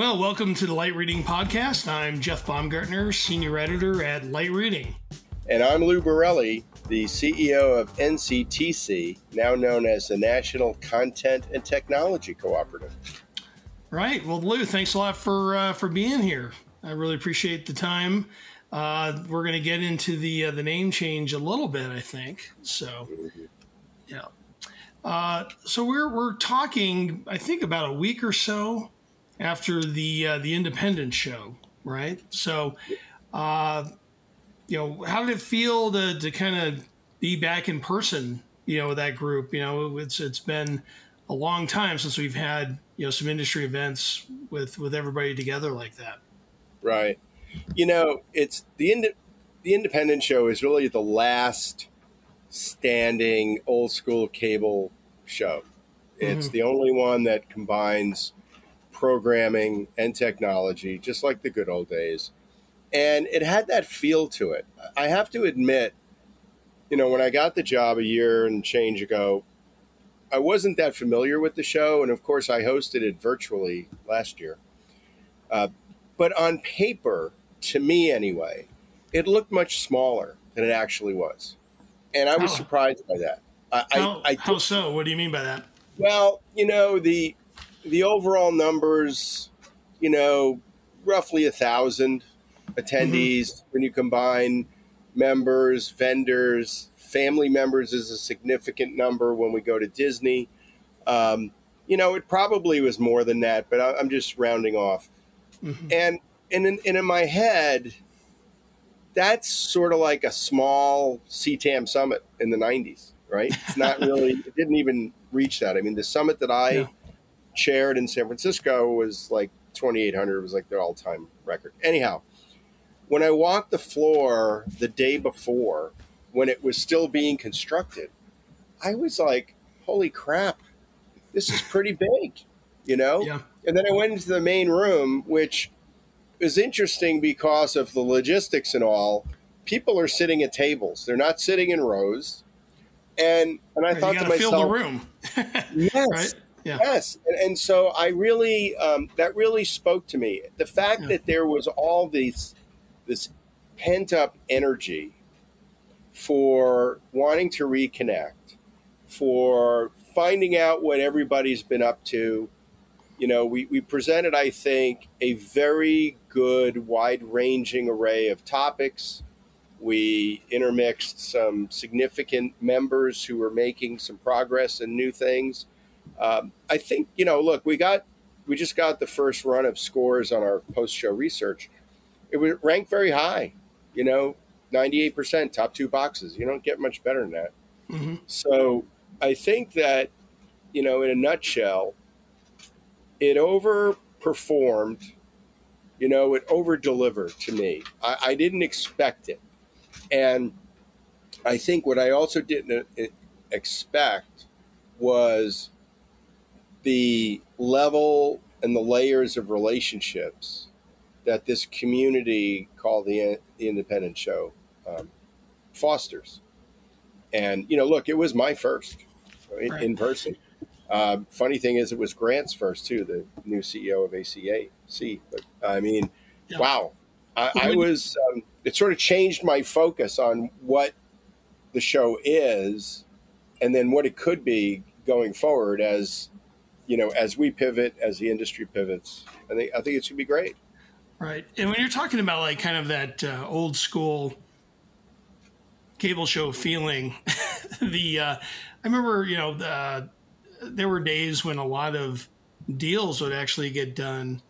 Well, welcome to the Light Reading Podcast. I'm Jeff Baumgartner, Senior Editor at Light Reading. And I'm Lou Borelli, the CEO of NCTC, now known as the National Content and Technology Cooperative. Right. Well, Lou, thanks a lot for uh, for being here. I really appreciate the time. Uh, we're going to get into the uh, the name change a little bit, I think. So, yeah. Uh, so we're we're talking, I think, about a week or so after the uh, the Independent show, right? So, uh, you know, how did it feel to to kind of be back in person? You know, with that group. You know, it's it's been a long time since we've had you know some industry events with with everybody together like that. Right. You know, it's the ind- the Independent show is really the last standing old school cable show. It's mm-hmm. the only one that combines programming and technology, just like the good old days. And it had that feel to it. I have to admit, you know, when I got the job a year and change ago, I wasn't that familiar with the show. And of course, I hosted it virtually last year. Uh, but on paper, to me anyway, it looked much smaller than it actually was. And I was how, surprised by that. I, how, I, I how so? What do you mean by that? Well, you know, the the overall numbers, you know, roughly a thousand attendees mm-hmm. when you combine members, vendors, family members is a significant number when we go to Disney. Um, you know, it probably was more than that, but I, am just rounding off. Mm-hmm. And and in, and in my head, that's sort of like a small CTAM summit in the 90s, right? It's not really, it didn't even reach that. I mean, the summit that I yeah chaired in San Francisco was like 2,800. It was like their all time record. Anyhow, when I walked the floor the day before, when it was still being constructed, I was like, holy crap, this is pretty big, you know? Yeah. And then I went into the main room, which is interesting because of the logistics and all. People are sitting at tables, they're not sitting in rows. And and I thought to myself, fill the room. yes. Right? Yeah. Yes, and, and, so I really um, that really spoke to me. The fact yeah. that there was all these this pent up energy for wanting to reconnect, for finding out what everybody's been up to. You know, we, we presented, I think, a very good, wide ranging array of topics. We intermixed some significant members who were making some progress and new things. Um, I think you know. Look, we got we just got the first run of scores on our post show research. It was ranked very high. You know, ninety eight percent, top two boxes. You don't get much better than that. Mm-hmm. So I think that you know, in a nutshell, it overperformed. You know, it over delivered to me. I, I didn't expect it, and I think what I also didn't uh, expect was the level and the layers of relationships that this community called the, the Independent Show um, fosters. And, you know, look, it was my first right, right. in person. Uh, funny thing is, it was Grant's first, too, the new CEO of ACAC. But I mean, yeah. wow. I, I was, um, it sort of changed my focus on what the show is and then what it could be going forward as you know, as we pivot, as the industry pivots, I think I think it's gonna be great. Right, and when you're talking about like kind of that uh, old school cable show feeling, the uh, I remember you know the, there were days when a lot of deals would actually get done,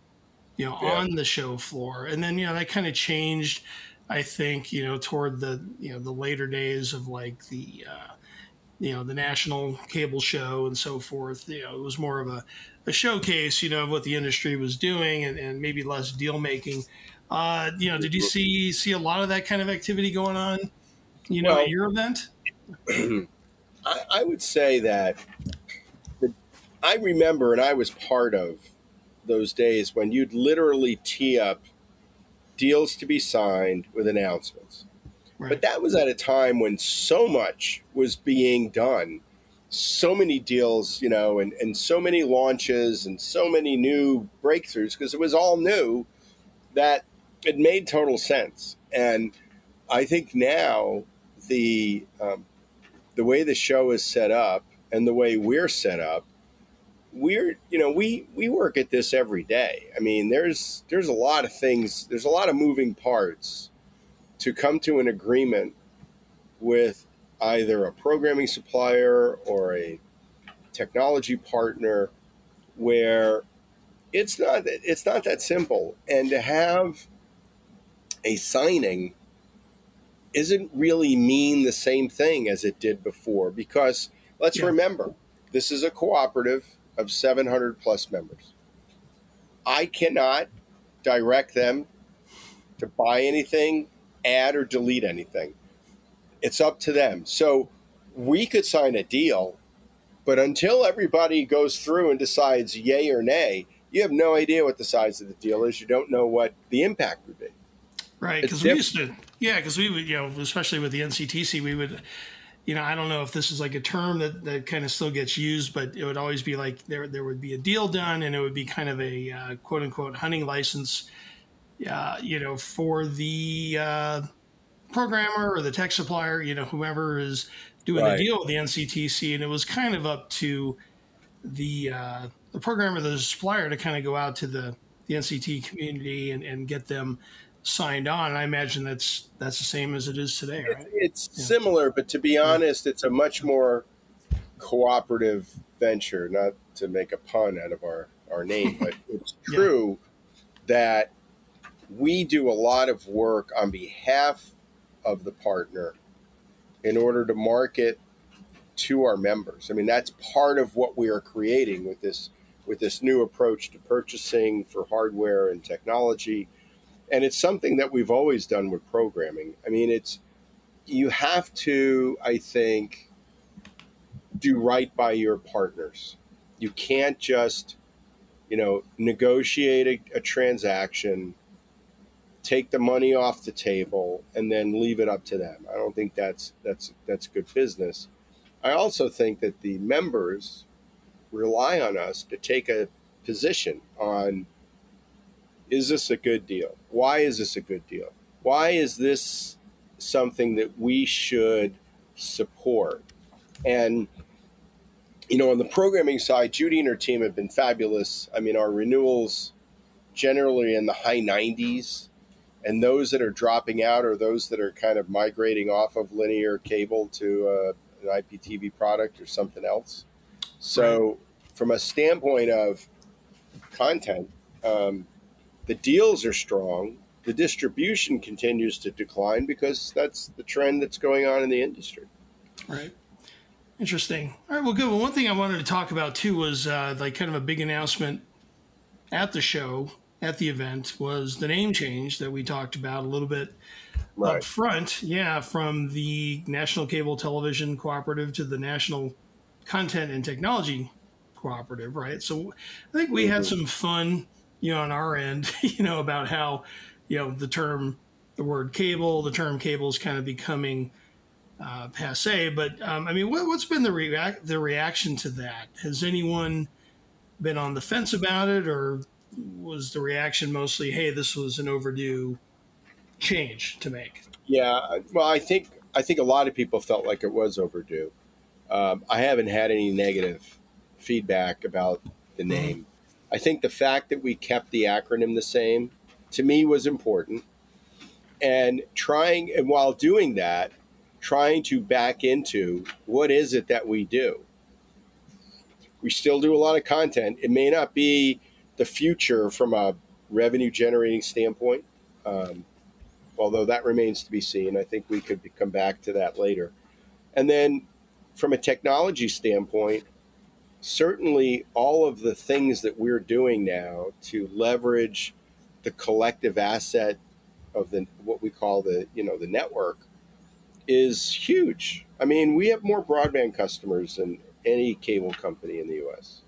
you know, yeah. on the show floor, and then you know that kind of changed. I think you know toward the you know the later days of like the uh, you know the national cable show and so forth. You know, it was more of a, a showcase, you know, of what the industry was doing and, and maybe less deal making. Uh, you know, did you see see a lot of that kind of activity going on? You know, well, at your event. I, I would say that the, I remember, and I was part of those days when you'd literally tee up deals to be signed with announcements Right. But that was at a time when so much was being done so many deals, you know, and, and so many launches and so many new breakthroughs because it was all new that it made total sense. And I think now the um, the way the show is set up and the way we're set up, we're you know we we work at this every day. I mean, there's there's a lot of things, there's a lot of moving parts to come to an agreement with either a programming supplier or a technology partner where it's not it's not that simple and to have a signing isn't really mean the same thing as it did before because let's yeah. remember this is a cooperative of 700 plus members i cannot direct them to buy anything add or delete anything it's up to them. So we could sign a deal, but until everybody goes through and decides yay or nay, you have no idea what the size of the deal is. You don't know what the impact would be. Right, because we used to, yeah, because we would, you know, especially with the NCTC, we would, you know, I don't know if this is like a term that, that kind of still gets used, but it would always be like there there would be a deal done, and it would be kind of a uh, quote unquote hunting license, uh, you know, for the uh, programmer or the tech supplier, you know, whoever is doing right. the deal with the NCTC, and it was kind of up to the uh, the programmer, the supplier, to kind of go out to the the NCT community and, and get them signed on. And I imagine that's that's the same as it is today, right? It's yeah. similar, but to be honest, it's a much more cooperative venture. Not to make a pun out of our our name, but it's true yeah. that we do a lot of work on behalf of the partner in order to market to our members. I mean, that's part of what we are creating with this with this new approach to purchasing for hardware and technology. And it's something that we've always done with programming. I mean, it's you have to, I think, do right by your partners. You can't just, you know, negotiate a, a transaction take the money off the table and then leave it up to them. I don't think that's that's that's good business. I also think that the members rely on us to take a position on is this a good deal? Why is this a good deal? Why is this something that we should support? And you know, on the programming side, Judy and her team have been fabulous. I mean, our renewals generally in the high 90s and those that are dropping out are those that are kind of migrating off of linear cable to uh, an IPTV product or something else. So, right. from a standpoint of content, um, the deals are strong. The distribution continues to decline because that's the trend that's going on in the industry. Right. Interesting. All right. Well, good. Well, one thing I wanted to talk about too was uh, like kind of a big announcement at the show at the event was the name change that we talked about a little bit right. up front. Yeah, from the National Cable Television Cooperative to the National Content and Technology Cooperative, right? So I think we mm-hmm. had some fun, you know, on our end, you know, about how, you know, the term, the word cable, the term cable is kind of becoming uh, passe. But um, I mean, what, has been the react the reaction to that? Has anyone been on the fence about it, or was the reaction mostly, "Hey, this was an overdue change to make"? Yeah, well, I think I think a lot of people felt like it was overdue. Um, I haven't had any negative feedback about the mm-hmm. name. I think the fact that we kept the acronym the same to me was important, and trying and while doing that, trying to back into what is it that we do. We still do a lot of content. It may not be the future from a revenue generating standpoint. Um, although that remains to be seen. I think we could come back to that later. And then from a technology standpoint, certainly all of the things that we're doing now to leverage the collective asset of the what we call the you know the network is huge. I mean, we have more broadband customers than any cable company in the US.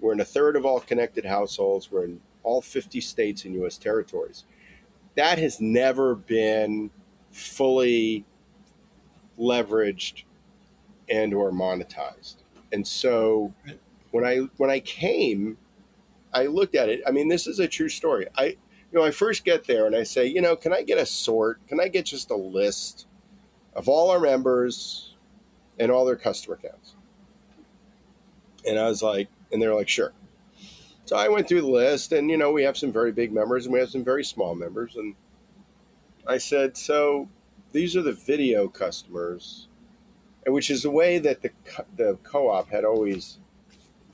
We're in a third of all connected households. We're in all 50 states and U.S. territories. That has never been fully leveraged and or monetized. And so when I when I came, I looked at it. I mean, this is a true story. I you know, I first get there and I say, you know, can I get a sort? Can I get just a list of all our members and all their customer accounts? And I was like, and they're like, sure. So I went through the list, and you know, we have some very big members and we have some very small members. And I said, so these are the video customers, and which is the way that the the co-op had always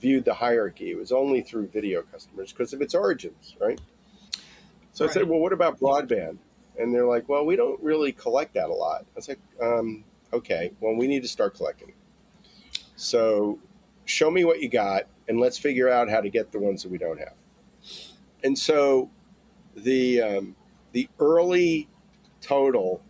viewed the hierarchy. It was only through video customers because of its origins, right? So right. I said, well, what about broadband? And they're like, well, we don't really collect that a lot. I was like, um, okay, well, we need to start collecting. So show me what you got and let's figure out how to get the ones that we don't have. And so the um, the early total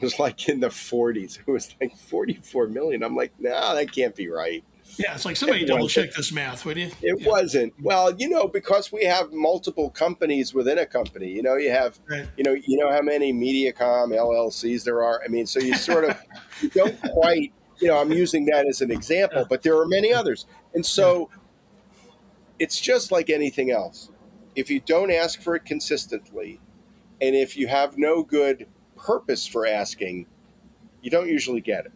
was like in the 40s. It was like 44 million. I'm like, no, nah, that can't be right. Yeah, it's like somebody double check this math, would you? It yeah. wasn't. Well, you know, because we have multiple companies within a company. You know, you have, right. you know, you know how many Mediacom LLCs there are. I mean, so you sort of you don't quite you know, I'm using that as an example, but there are many others. And so it's just like anything else. If you don't ask for it consistently, and if you have no good purpose for asking, you don't usually get it.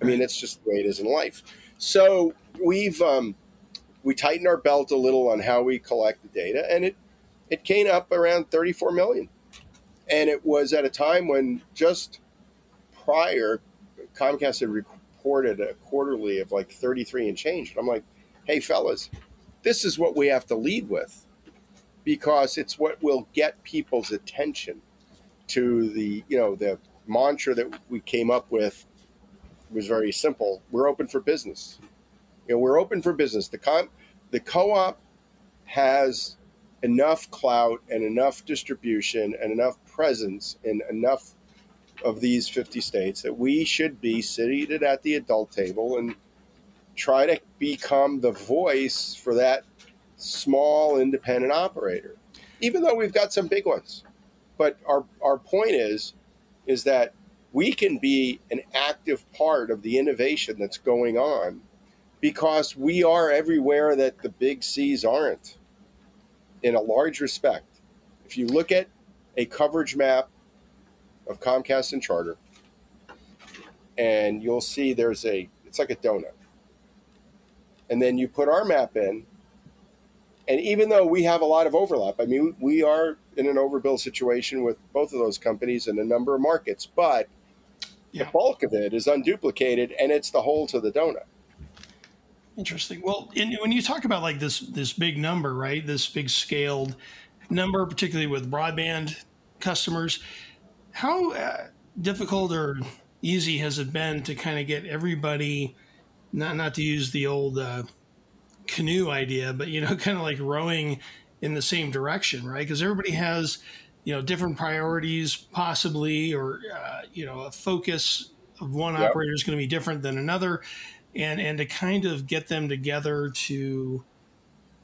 I mean, it's just the way it is in life. So we've um, we tightened our belt a little on how we collect the data, and it it came up around 34 million, and it was at a time when just prior Comcast had reported a quarterly of like 33 and change. And I'm like, hey, fellas, this is what we have to lead with because it's what will get people's attention to the, you know, the mantra that we came up with was very simple. We're open for business. You know, we're open for business. The com- the co-op has enough clout and enough distribution and enough presence and enough of these 50 states that we should be seated at the adult table and try to become the voice for that small independent operator even though we've got some big ones but our, our point is is that we can be an active part of the innovation that's going on because we are everywhere that the big C's aren't in a large respect. If you look at a coverage map of Comcast and Charter, and you'll see there's a it's like a donut. And then you put our map in, and even though we have a lot of overlap, I mean, we are in an overbuild situation with both of those companies in a number of markets, but yeah. the bulk of it is unduplicated, and it's the hole to the donut. Interesting. Well, in, when you talk about like this this big number, right? This big scaled number, particularly with broadband customers, how uh, difficult or easy has it been to kind of get everybody, not not to use the old uh, canoe idea, but you know, kind of like rowing in the same direction, right? Because everybody has, you know, different priorities, possibly, or uh, you know, a focus of one yep. operator is going to be different than another, and and to kind of get them together to,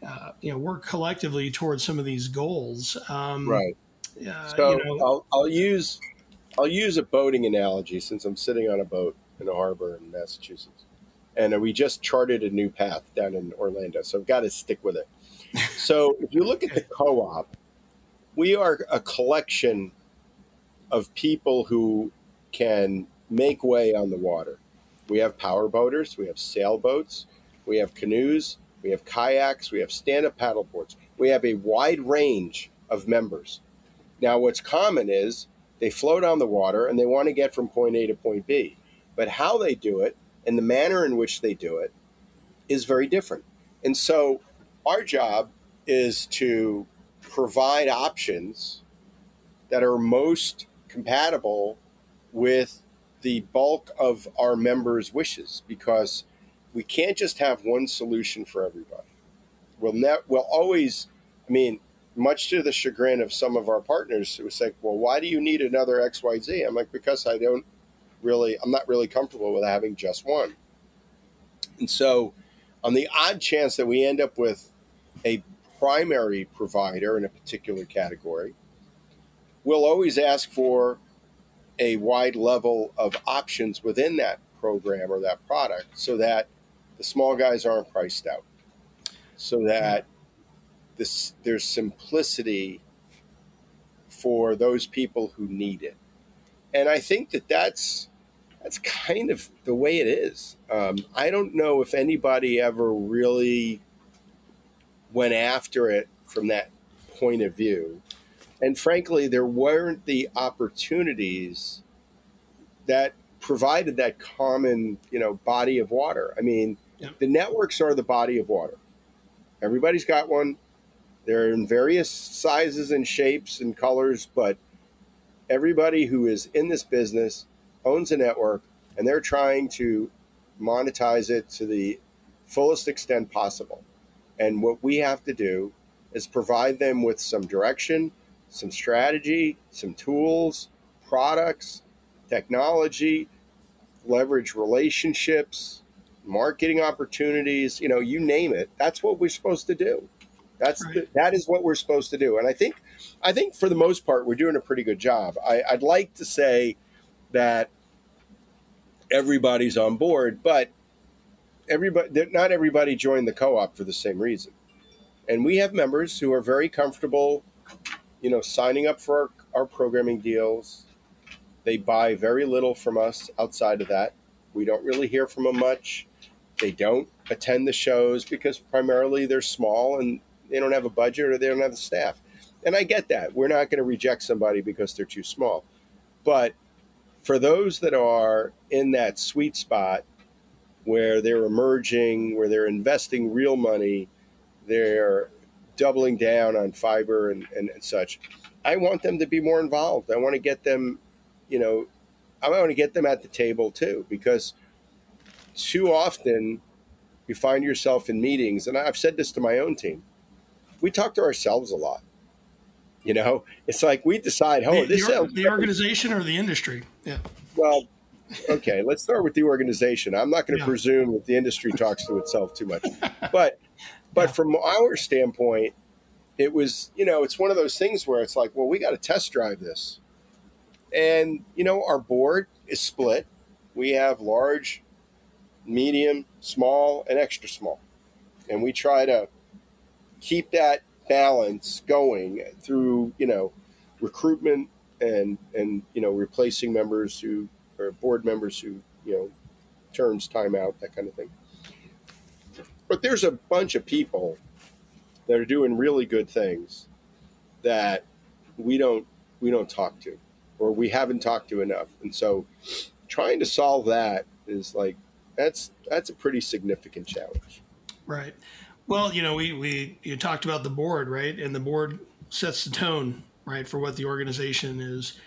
uh, you know, work collectively towards some of these goals. Um, right. Uh, so you know, I'll, I'll use I'll use a boating analogy since I'm sitting on a boat in a harbor in Massachusetts, and we just charted a new path down in Orlando. So I've got to stick with it. so if you look at the co-op, we are a collection of people who can make way on the water. We have power boaters, we have sailboats, we have canoes, we have kayaks, we have stand-up paddleboards. We have a wide range of members. Now, what's common is they float on the water and they want to get from point A to point B. But how they do it and the manner in which they do it is very different. And so our job is to provide options that are most compatible with the bulk of our members' wishes because we can't just have one solution for everybody. We'll, ne- we'll always, I mean, much to the chagrin of some of our partners who say, well, why do you need another XYZ? I'm like, because I don't really, I'm not really comfortable with having just one. And so, on the odd chance that we end up with a primary provider in a particular category, we'll always ask for a wide level of options within that program or that product so that the small guys aren't priced out, so that this there's simplicity for those people who need it, and I think that that's that's kind of the way it is. Um, I don't know if anybody ever really went after it from that point of view. And frankly, there weren't the opportunities that provided that common, you know, body of water. I mean, yep. the networks are the body of water. Everybody's got one. They're in various sizes and shapes and colors, but everybody who is in this business owns a network and they're trying to monetize it to the fullest extent possible. And what we have to do is provide them with some direction, some strategy, some tools, products, technology, leverage relationships, marketing opportunities, you know, you name it. That's what we're supposed to do. That's right. the, that is what we're supposed to do. And I think I think for the most part we're doing a pretty good job. I, I'd like to say that everybody's on board, but everybody not everybody joined the co-op for the same reason. And we have members who are very comfortable, you know, signing up for our, our programming deals. They buy very little from us outside of that. We don't really hear from them much. They don't attend the shows because primarily they're small and they don't have a budget or they don't have the staff. And I get that. We're not going to reject somebody because they're too small. But for those that are in that sweet spot where they're emerging, where they're investing real money, they're doubling down on fiber and, and, and such, I want them to be more involved. I want to get them, you know, I want to get them at the table too, because too often you find yourself in meetings, and I've said this to my own team. We talk to ourselves a lot. You know, it's like we decide, oh, the, this the, the organization or the industry. Yeah. Well, okay, let's start with the organization. I'm not going to yeah. presume that the industry talks to itself too much, but but yeah. from our standpoint, it was you know it's one of those things where it's like, well, we got to test drive this, and you know our board is split. We have large, medium, small, and extra small, and we try to keep that balance going through you know recruitment and and you know replacing members who or board members who you know terms time out that kind of thing. But there's a bunch of people that are doing really good things that we don't we don't talk to or we haven't talked to enough. And so trying to solve that is like that's that's a pretty significant challenge. Right well, you know, we, we you talked about the board, right? And the board sets the tone, right, for what the organization is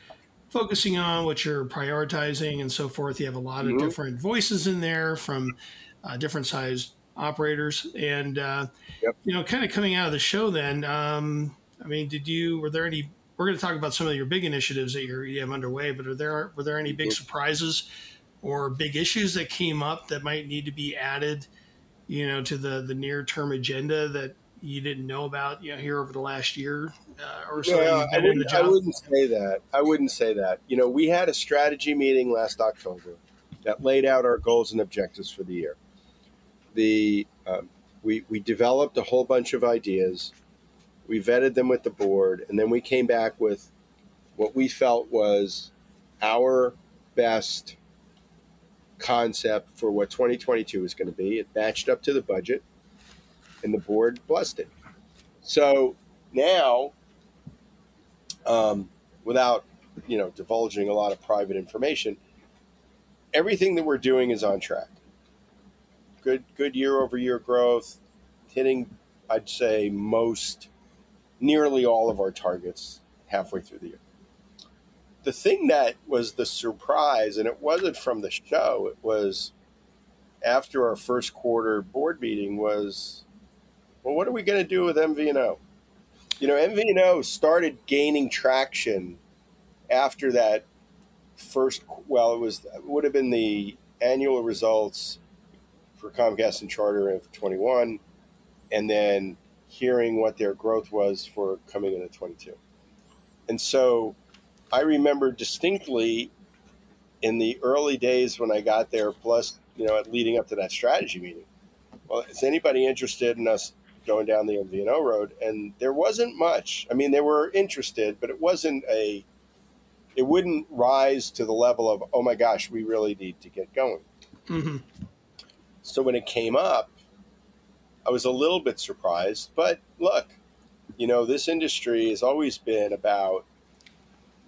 focusing on, what you're prioritizing, and so forth. You have a lot mm-hmm. of different voices in there from uh, different sized operators, and uh, yep. you know, kind of coming out of the show. Then, um, I mean, did you? Were there any? We're going to talk about some of your big initiatives that you're, you have underway, but are there were there any big mm-hmm. surprises or big issues that came up that might need to be added? You know, to the the near term agenda that you didn't know about, you know, here over the last year uh, or so? Yeah, I wouldn't, I wouldn't say that. I wouldn't say that. You know, we had a strategy meeting last October that laid out our goals and objectives for the year. The um, we we developed a whole bunch of ideas. We vetted them with the board, and then we came back with what we felt was our best concept for what 2022 is going to be. It matched up to the budget, and the board blessed it. So now, um, without you know divulging a lot of private information, everything that we're doing is on track. Good, good year over year growth, hitting, I'd say, most, nearly all of our targets halfway through the year the thing that was the surprise, and it wasn't from the show, it was after our first quarter board meeting was, well, what are we going to do with MVNO? You know, MVNO started gaining traction after that first. Well, it was it would have been the annual results for Comcast and Charter of 21, and then hearing what their growth was for coming into 22. And so I remember distinctly in the early days when I got there, plus, you know, leading up to that strategy meeting, well, is anybody interested in us going down the MVNO road? And there wasn't much. I mean, they were interested, but it wasn't a, it wouldn't rise to the level of, oh my gosh, we really need to get going. Mm-hmm. So when it came up, I was a little bit surprised. But look, you know, this industry has always been about,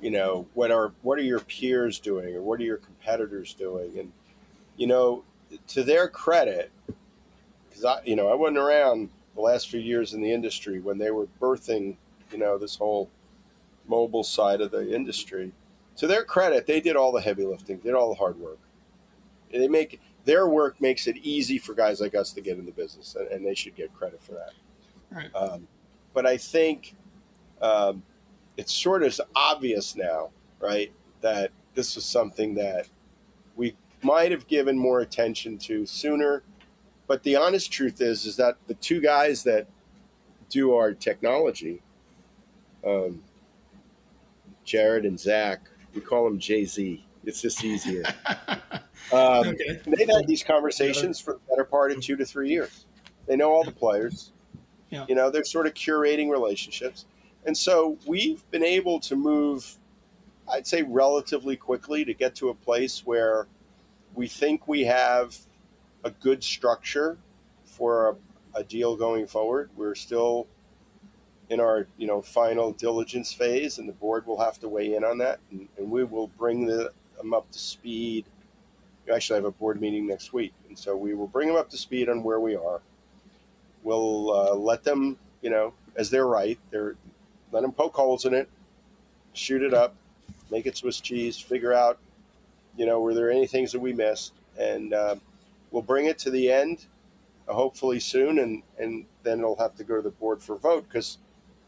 you know, what are what are your peers doing or what are your competitors doing, and you know, to their credit, because I, you know, I wasn't around the last few years in the industry when they were birthing, you know, this whole mobile side of the industry. To their credit, they did all the heavy lifting, did all the hard work. They make their work makes it easy for guys like us to get in the business, and, and they should get credit for that. Right. Um, but I think um, it's sort of obvious now, right, that this was something that we might have given more attention to sooner but the honest truth is, is that the two guys that do our technology, um, Jared and Zach, we call them Jay Z. It's just easier. um, okay. They've had these conversations for the better part of two to three years. They know all the players. Yeah. You know, they're sort of curating relationships. And so we've been able to move, I'd say, relatively quickly to get to a place where we think we have a good structure for a, a deal going forward. We're still in our you know final diligence phase, and the board will have to weigh in on that, and, and we will bring the, them up to speed. We actually have a board meeting next week, and so we will bring them up to speed on where we are. We'll uh, let them, you know, as they're right, they're let them poke holes in it, shoot it up, make it Swiss cheese, figure out, you know, were there any things that we missed, and uh, we'll bring it to the end, uh, hopefully soon, and and then it'll have to go to the board for vote because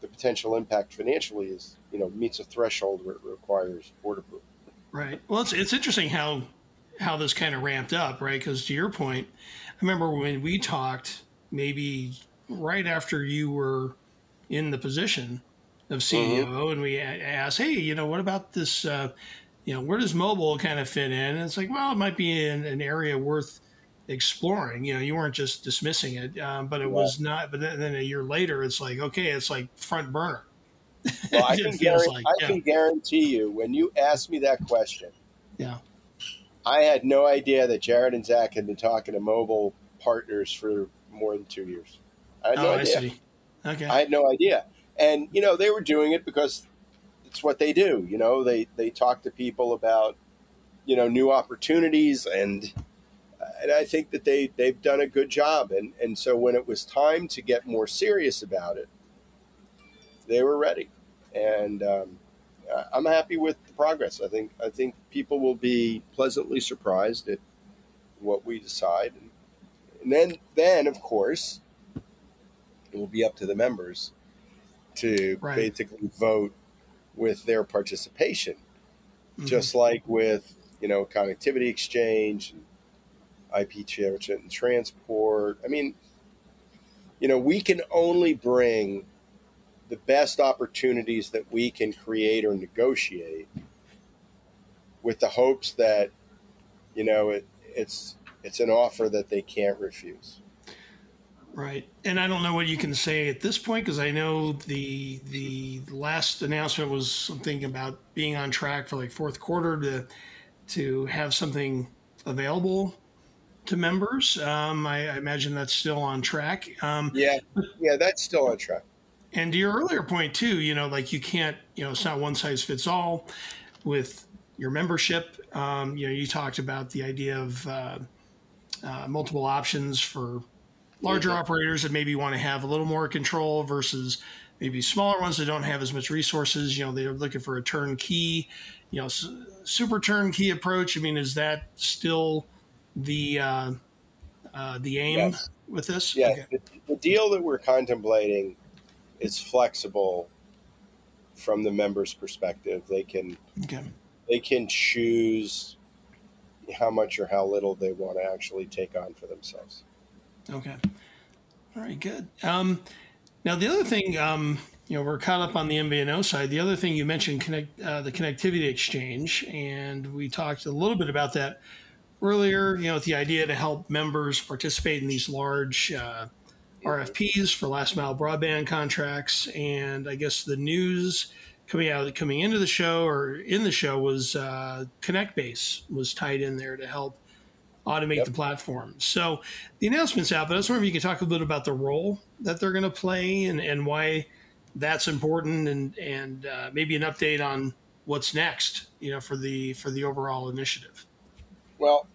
the potential impact financially is you know meets a threshold where it requires board approval. Right. Well, it's it's interesting how how this kind of ramped up, right? Because to your point, I remember when we talked, maybe right after you were in the position of CEO, mm-hmm. and we asked, "Hey, you know, what about this? Uh, you know, where does mobile kind of fit in?" And it's like, well, it might be in an area worth exploring. You know, you weren't just dismissing it, um, but it yeah. was not. But then, then, a year later, it's like okay, it's like front burner. Well, I, can, guarantee, like, yeah. Can guarantee you when you asked me that question. Yeah. I had no idea that Jared and Zach had been talking to mobile partners for more than two years. I had no oh, idea. I see. Okay. I had no idea. And, you know, they were doing it because it's what they do. You know, they, they talk to people about, you know, new opportunities and and I think that they they've done a good job. And and so when it was time to get more serious about it, they were ready. And um, I'm happy with the progress. I think I think people will be pleasantly surprised at what we decide. And, then then of course it will be up to the members to right. basically vote with their participation. Mm-hmm. Just like with, you know, connectivity exchange and IP and transport. I mean, you know, we can only bring the best opportunities that we can create or negotiate with the hopes that, you know, it, it's it's an offer that they can't refuse. Right, and I don't know what you can say at this point because I know the the last announcement was something about being on track for like fourth quarter to to have something available to members. Um, I, I, imagine that's still on track. Um, yeah, yeah, that's still on track. And to your earlier point too, you know, like you can't, you know, it's not one size fits all with your membership. Um, you know, you talked about the idea of uh, uh, multiple options for larger operators that maybe want to have a little more control versus maybe smaller ones that don't have as much resources. You know, they're looking for a turnkey, you know, super turnkey approach. I mean, is that still the uh, uh, the aim yes. with this? Yeah, okay. the, the deal that we're contemplating is flexible from the members' perspective. They can okay. they can choose how much or how little they want to actually take on for themselves. Okay. All right. Good. Um, now the other thing, um, you know, we're caught up on the MVNO side. The other thing you mentioned, connect uh, the connectivity exchange, and we talked a little bit about that earlier, you know, with the idea to help members participate in these large uh, RFPs for last mile broadband contracts, and I guess the news coming out coming into the show or in the show was uh, ConnectBase was tied in there to help automate yep. the platform. So the announcement's out, but I was wondering if you could talk a little bit about the role that they're going to play and, and why that's important, and and uh, maybe an update on what's next, you know, for the for the overall initiative. Well,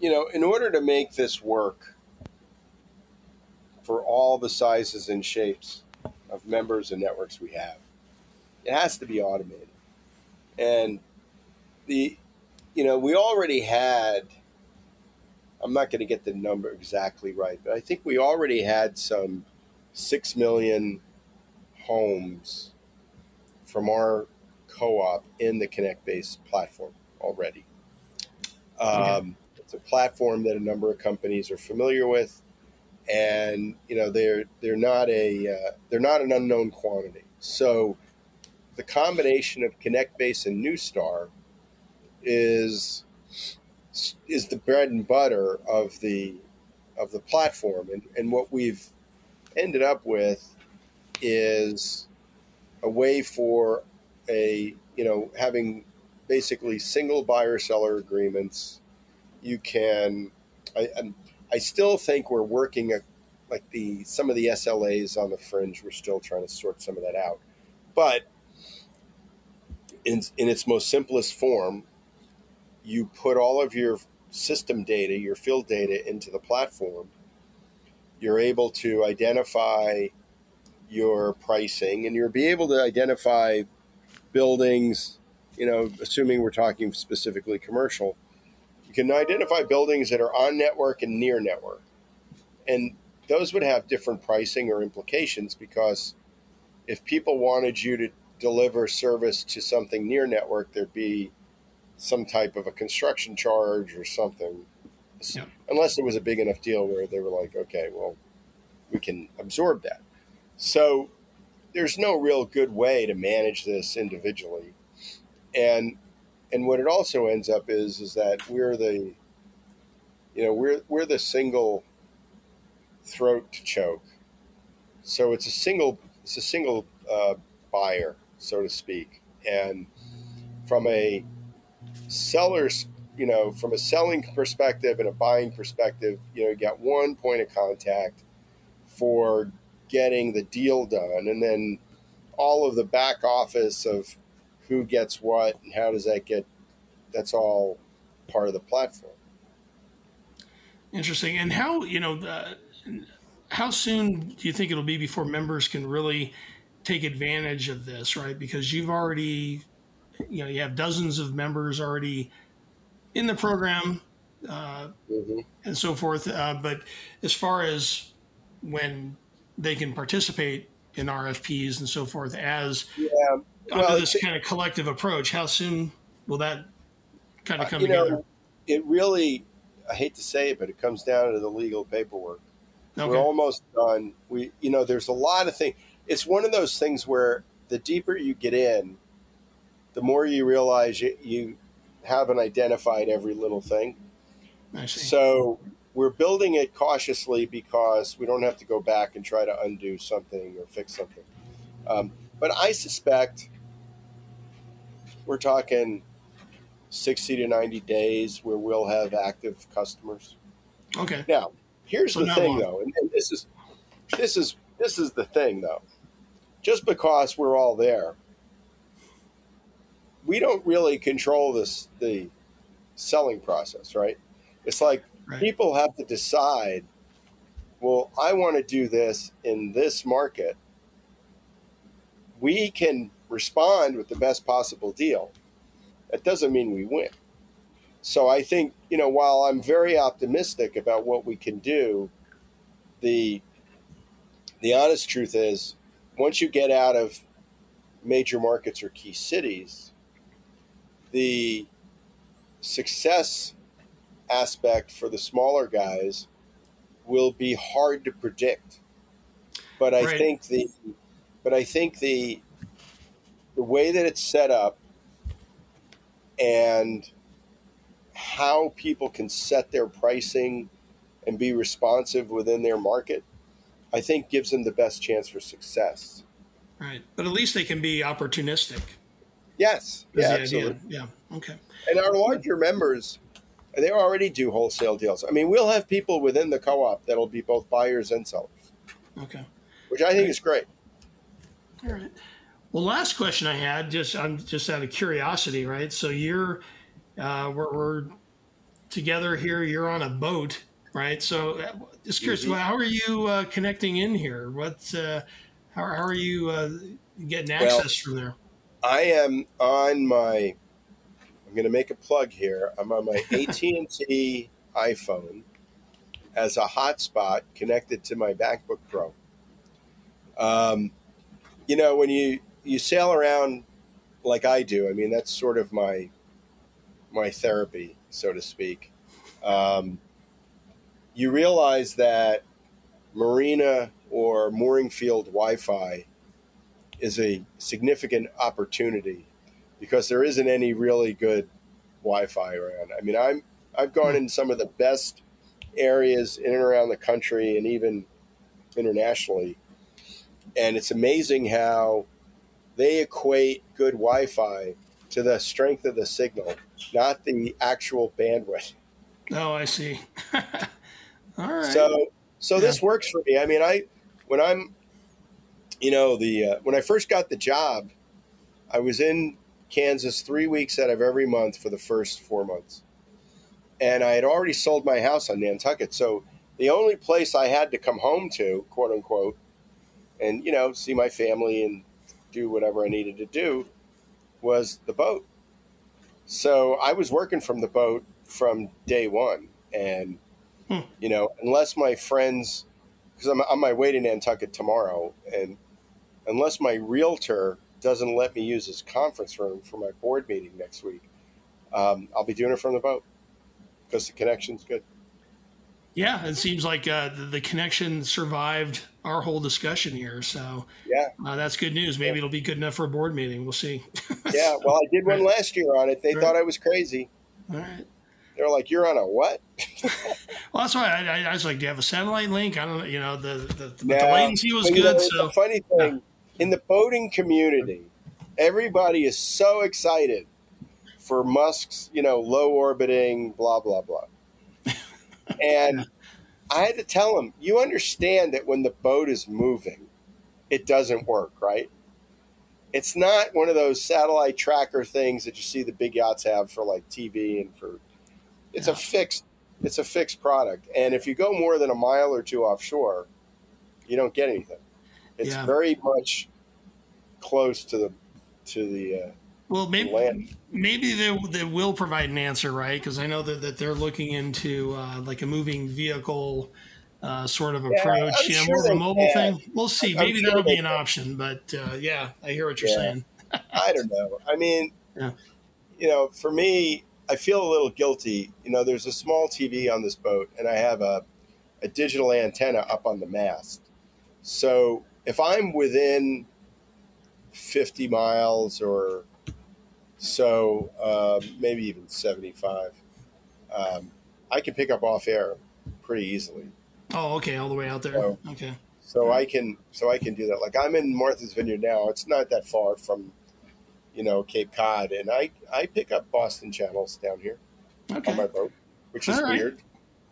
you know, in order to make this work for all the sizes and shapes of members and networks we have, it has to be automated. And the, you know, we already had, I'm not going to get the number exactly right, but I think we already had some 6 million homes from our co op in the ConnectBase platform already. Um, It's a platform that a number of companies are familiar with, and you know they're they're not a uh, they're not an unknown quantity. So the combination of ConnectBase and Neustar is is the bread and butter of the of the platform, and and what we've ended up with is a way for a you know having basically single buyer seller agreements. You can, I, I still think we're working a, like the some of the SLAs on the fringe. We're still trying to sort some of that out, but in in its most simplest form, you put all of your system data, your field data into the platform. You're able to identify your pricing, and you'll be able to identify buildings you know, assuming we're talking specifically commercial, you can identify buildings that are on network and near network. And those would have different pricing or implications because if people wanted you to deliver service to something near network, there'd be some type of a construction charge or something. Yeah. Unless it was a big enough deal where they were like, okay, well, we can absorb that. So there's no real good way to manage this individually and and what it also ends up is is that we're the you know we're we're the single throat to choke so it's a single it's a single uh, buyer so to speak and from a seller's you know from a selling perspective and a buying perspective you know you got one point of contact for getting the deal done. And then all of the back office of who gets what and how does that get that's all part of the platform. Interesting. And how you know the, how soon do you think it'll be before members can really take advantage of this right? Because you've already you know you have dozens of members already in the program uh, mm-hmm. and so forth uh, but as far as when they can participate in RFPs and so forth as yeah well, under this kind of collective approach, how soon will that kind of come you together? Know, it really, I hate to say it, but it comes down to the legal paperwork. Okay. We're almost done. We, you know, there's a lot of things. It's one of those things where the deeper you get in, the more you realize you, you haven't identified every little thing. So we're building it cautiously because we don't have to go back and try to undo something or fix something. Um, but I suspect we're talking 60 to 90 days where we'll have active customers. Okay. Now, here's so the thing long. though, and, and this is this is this is the thing though. Just because we're all there, we don't really control this the selling process, right? It's like right. people have to decide, well, I want to do this in this market. We can respond with the best possible deal, that doesn't mean we win. So I think, you know, while I'm very optimistic about what we can do, the the honest truth is once you get out of major markets or key cities, the success aspect for the smaller guys will be hard to predict. But I right. think the but I think the the way that it's set up and how people can set their pricing and be responsive within their market, I think gives them the best chance for success. Right. But at least they can be opportunistic. Yes. Yeah, absolutely. Yeah. Okay. And our larger members, they already do wholesale deals. I mean, we'll have people within the co-op that'll be both buyers and sellers. Okay. Which I think great. is great. All right. Well, last question I had, just I'm just out of curiosity, right? So you're, uh, we're, we're together here. You're on a boat, right? So uh, just curious, mm-hmm. how are you uh, connecting in here? What, uh, how, how are you uh, getting access well, from there? I am on my. I'm going to make a plug here. I'm on my AT and T iPhone as a hotspot connected to my MacBook Pro. Um, you know, when you you sail around like I do, I mean that's sort of my my therapy, so to speak. Um, you realize that marina or mooring field Wi-Fi is a significant opportunity because there isn't any really good Wi-Fi around. I mean, I'm I've gone hmm. in some of the best areas in and around the country and even internationally, and it's amazing how they equate good Wi-Fi to the strength of the signal, not the actual bandwidth. Oh, I see. All right. So, so yeah. this works for me. I mean, I when I'm you know, the uh, when I first got the job, I was in Kansas three weeks out of every month for the first four months, and I had already sold my house on Nantucket. So the only place I had to come home to, quote unquote, and you know, see my family and do whatever I needed to do, was the boat. So I was working from the boat from day one, and hmm. you know, unless my friends, because I'm on my way to Nantucket tomorrow, and unless my realtor doesn't let me use his conference room for my board meeting next week, um, I'll be doing it from the boat because the connection's good. Yeah, it seems like uh, the, the, connection survived our whole discussion here. So yeah, uh, that's good news. Maybe yeah. it'll be good enough for a board meeting. We'll see. yeah, well, I did one last year on it. They right. thought I was crazy. All right. They're like, "You're on a what?" well, that's why I, I, was like, "Do you have a satellite link?" I don't know. You know, the the, the, the latency was good. Know, so the funny thing, in the boating community, everybody is so excited for Musk's, you know, low orbiting, blah, blah, blah. and I had to tell him, you understand that when the boat is moving, it doesn't work, right? It's not one of those satellite tracker things that you see the big yachts have for like TV and for it's yeah. a fixed it's a fixed product. And if you go more than a mile or two offshore, you don't get anything. It's yeah. very much close to the to the. Uh, well, maybe maybe they, they will provide an answer, right? Because I know that, that they're looking into uh, like a moving vehicle uh, sort of approach, yeah, sure more of a mobile can. thing. We'll see. I'm maybe sure that'll be an can. option, but uh, yeah, I hear what you're yeah. saying. I don't know. I mean, you know, for me, I feel a little guilty. You know, there's a small TV on this boat, and I have a, a digital antenna up on the mast. So if I'm within 50 miles or so, um, maybe even 75, um, I can pick up off air pretty easily. Oh, okay, all the way out there. So, okay. So I can, so I can do that. Like I'm in Martha's Vineyard now. It's not that far from, you know, Cape Cod, and I I pick up Boston channels down here okay. on my boat, which is right. weird.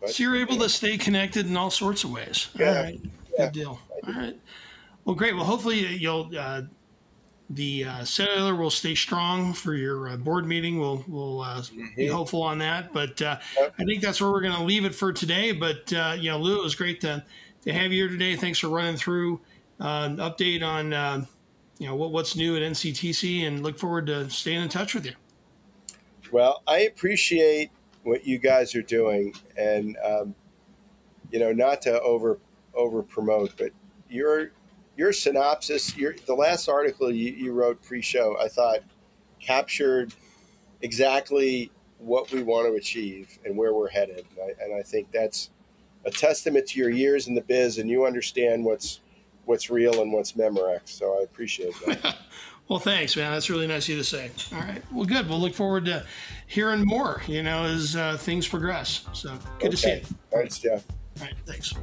But, so you're able yeah. to stay connected in all sorts of ways. Yeah. All right. Yeah. Good deal. All right. Well, great. Well, hopefully you'll uh, the uh, cellular will stay strong for your uh, board meeting. We'll we'll uh, mm-hmm. be hopeful on that. But uh, yep. I think that's where we're going to leave it for today. But uh, you know, Lou, it was great to to have you here today. Thanks for running through an update on you know what, what's new at NCTC, and look forward to staying in touch with you. Well, I appreciate what you guys are doing, and um, you know, not to over over promote, but you're your synopsis, your the last article you, you wrote pre-show, I thought captured exactly what we want to achieve and where we're headed. And I, and I, think that's a testament to your years in the biz, and you understand what's what's real and what's Memorex. So I appreciate that. Well, thanks, man. That's really nice of you to say. All right. Well, good. We'll look forward to hearing more, you know, as uh, things progress. So good okay. to see you. Thanks, Jeff. All right. Thanks.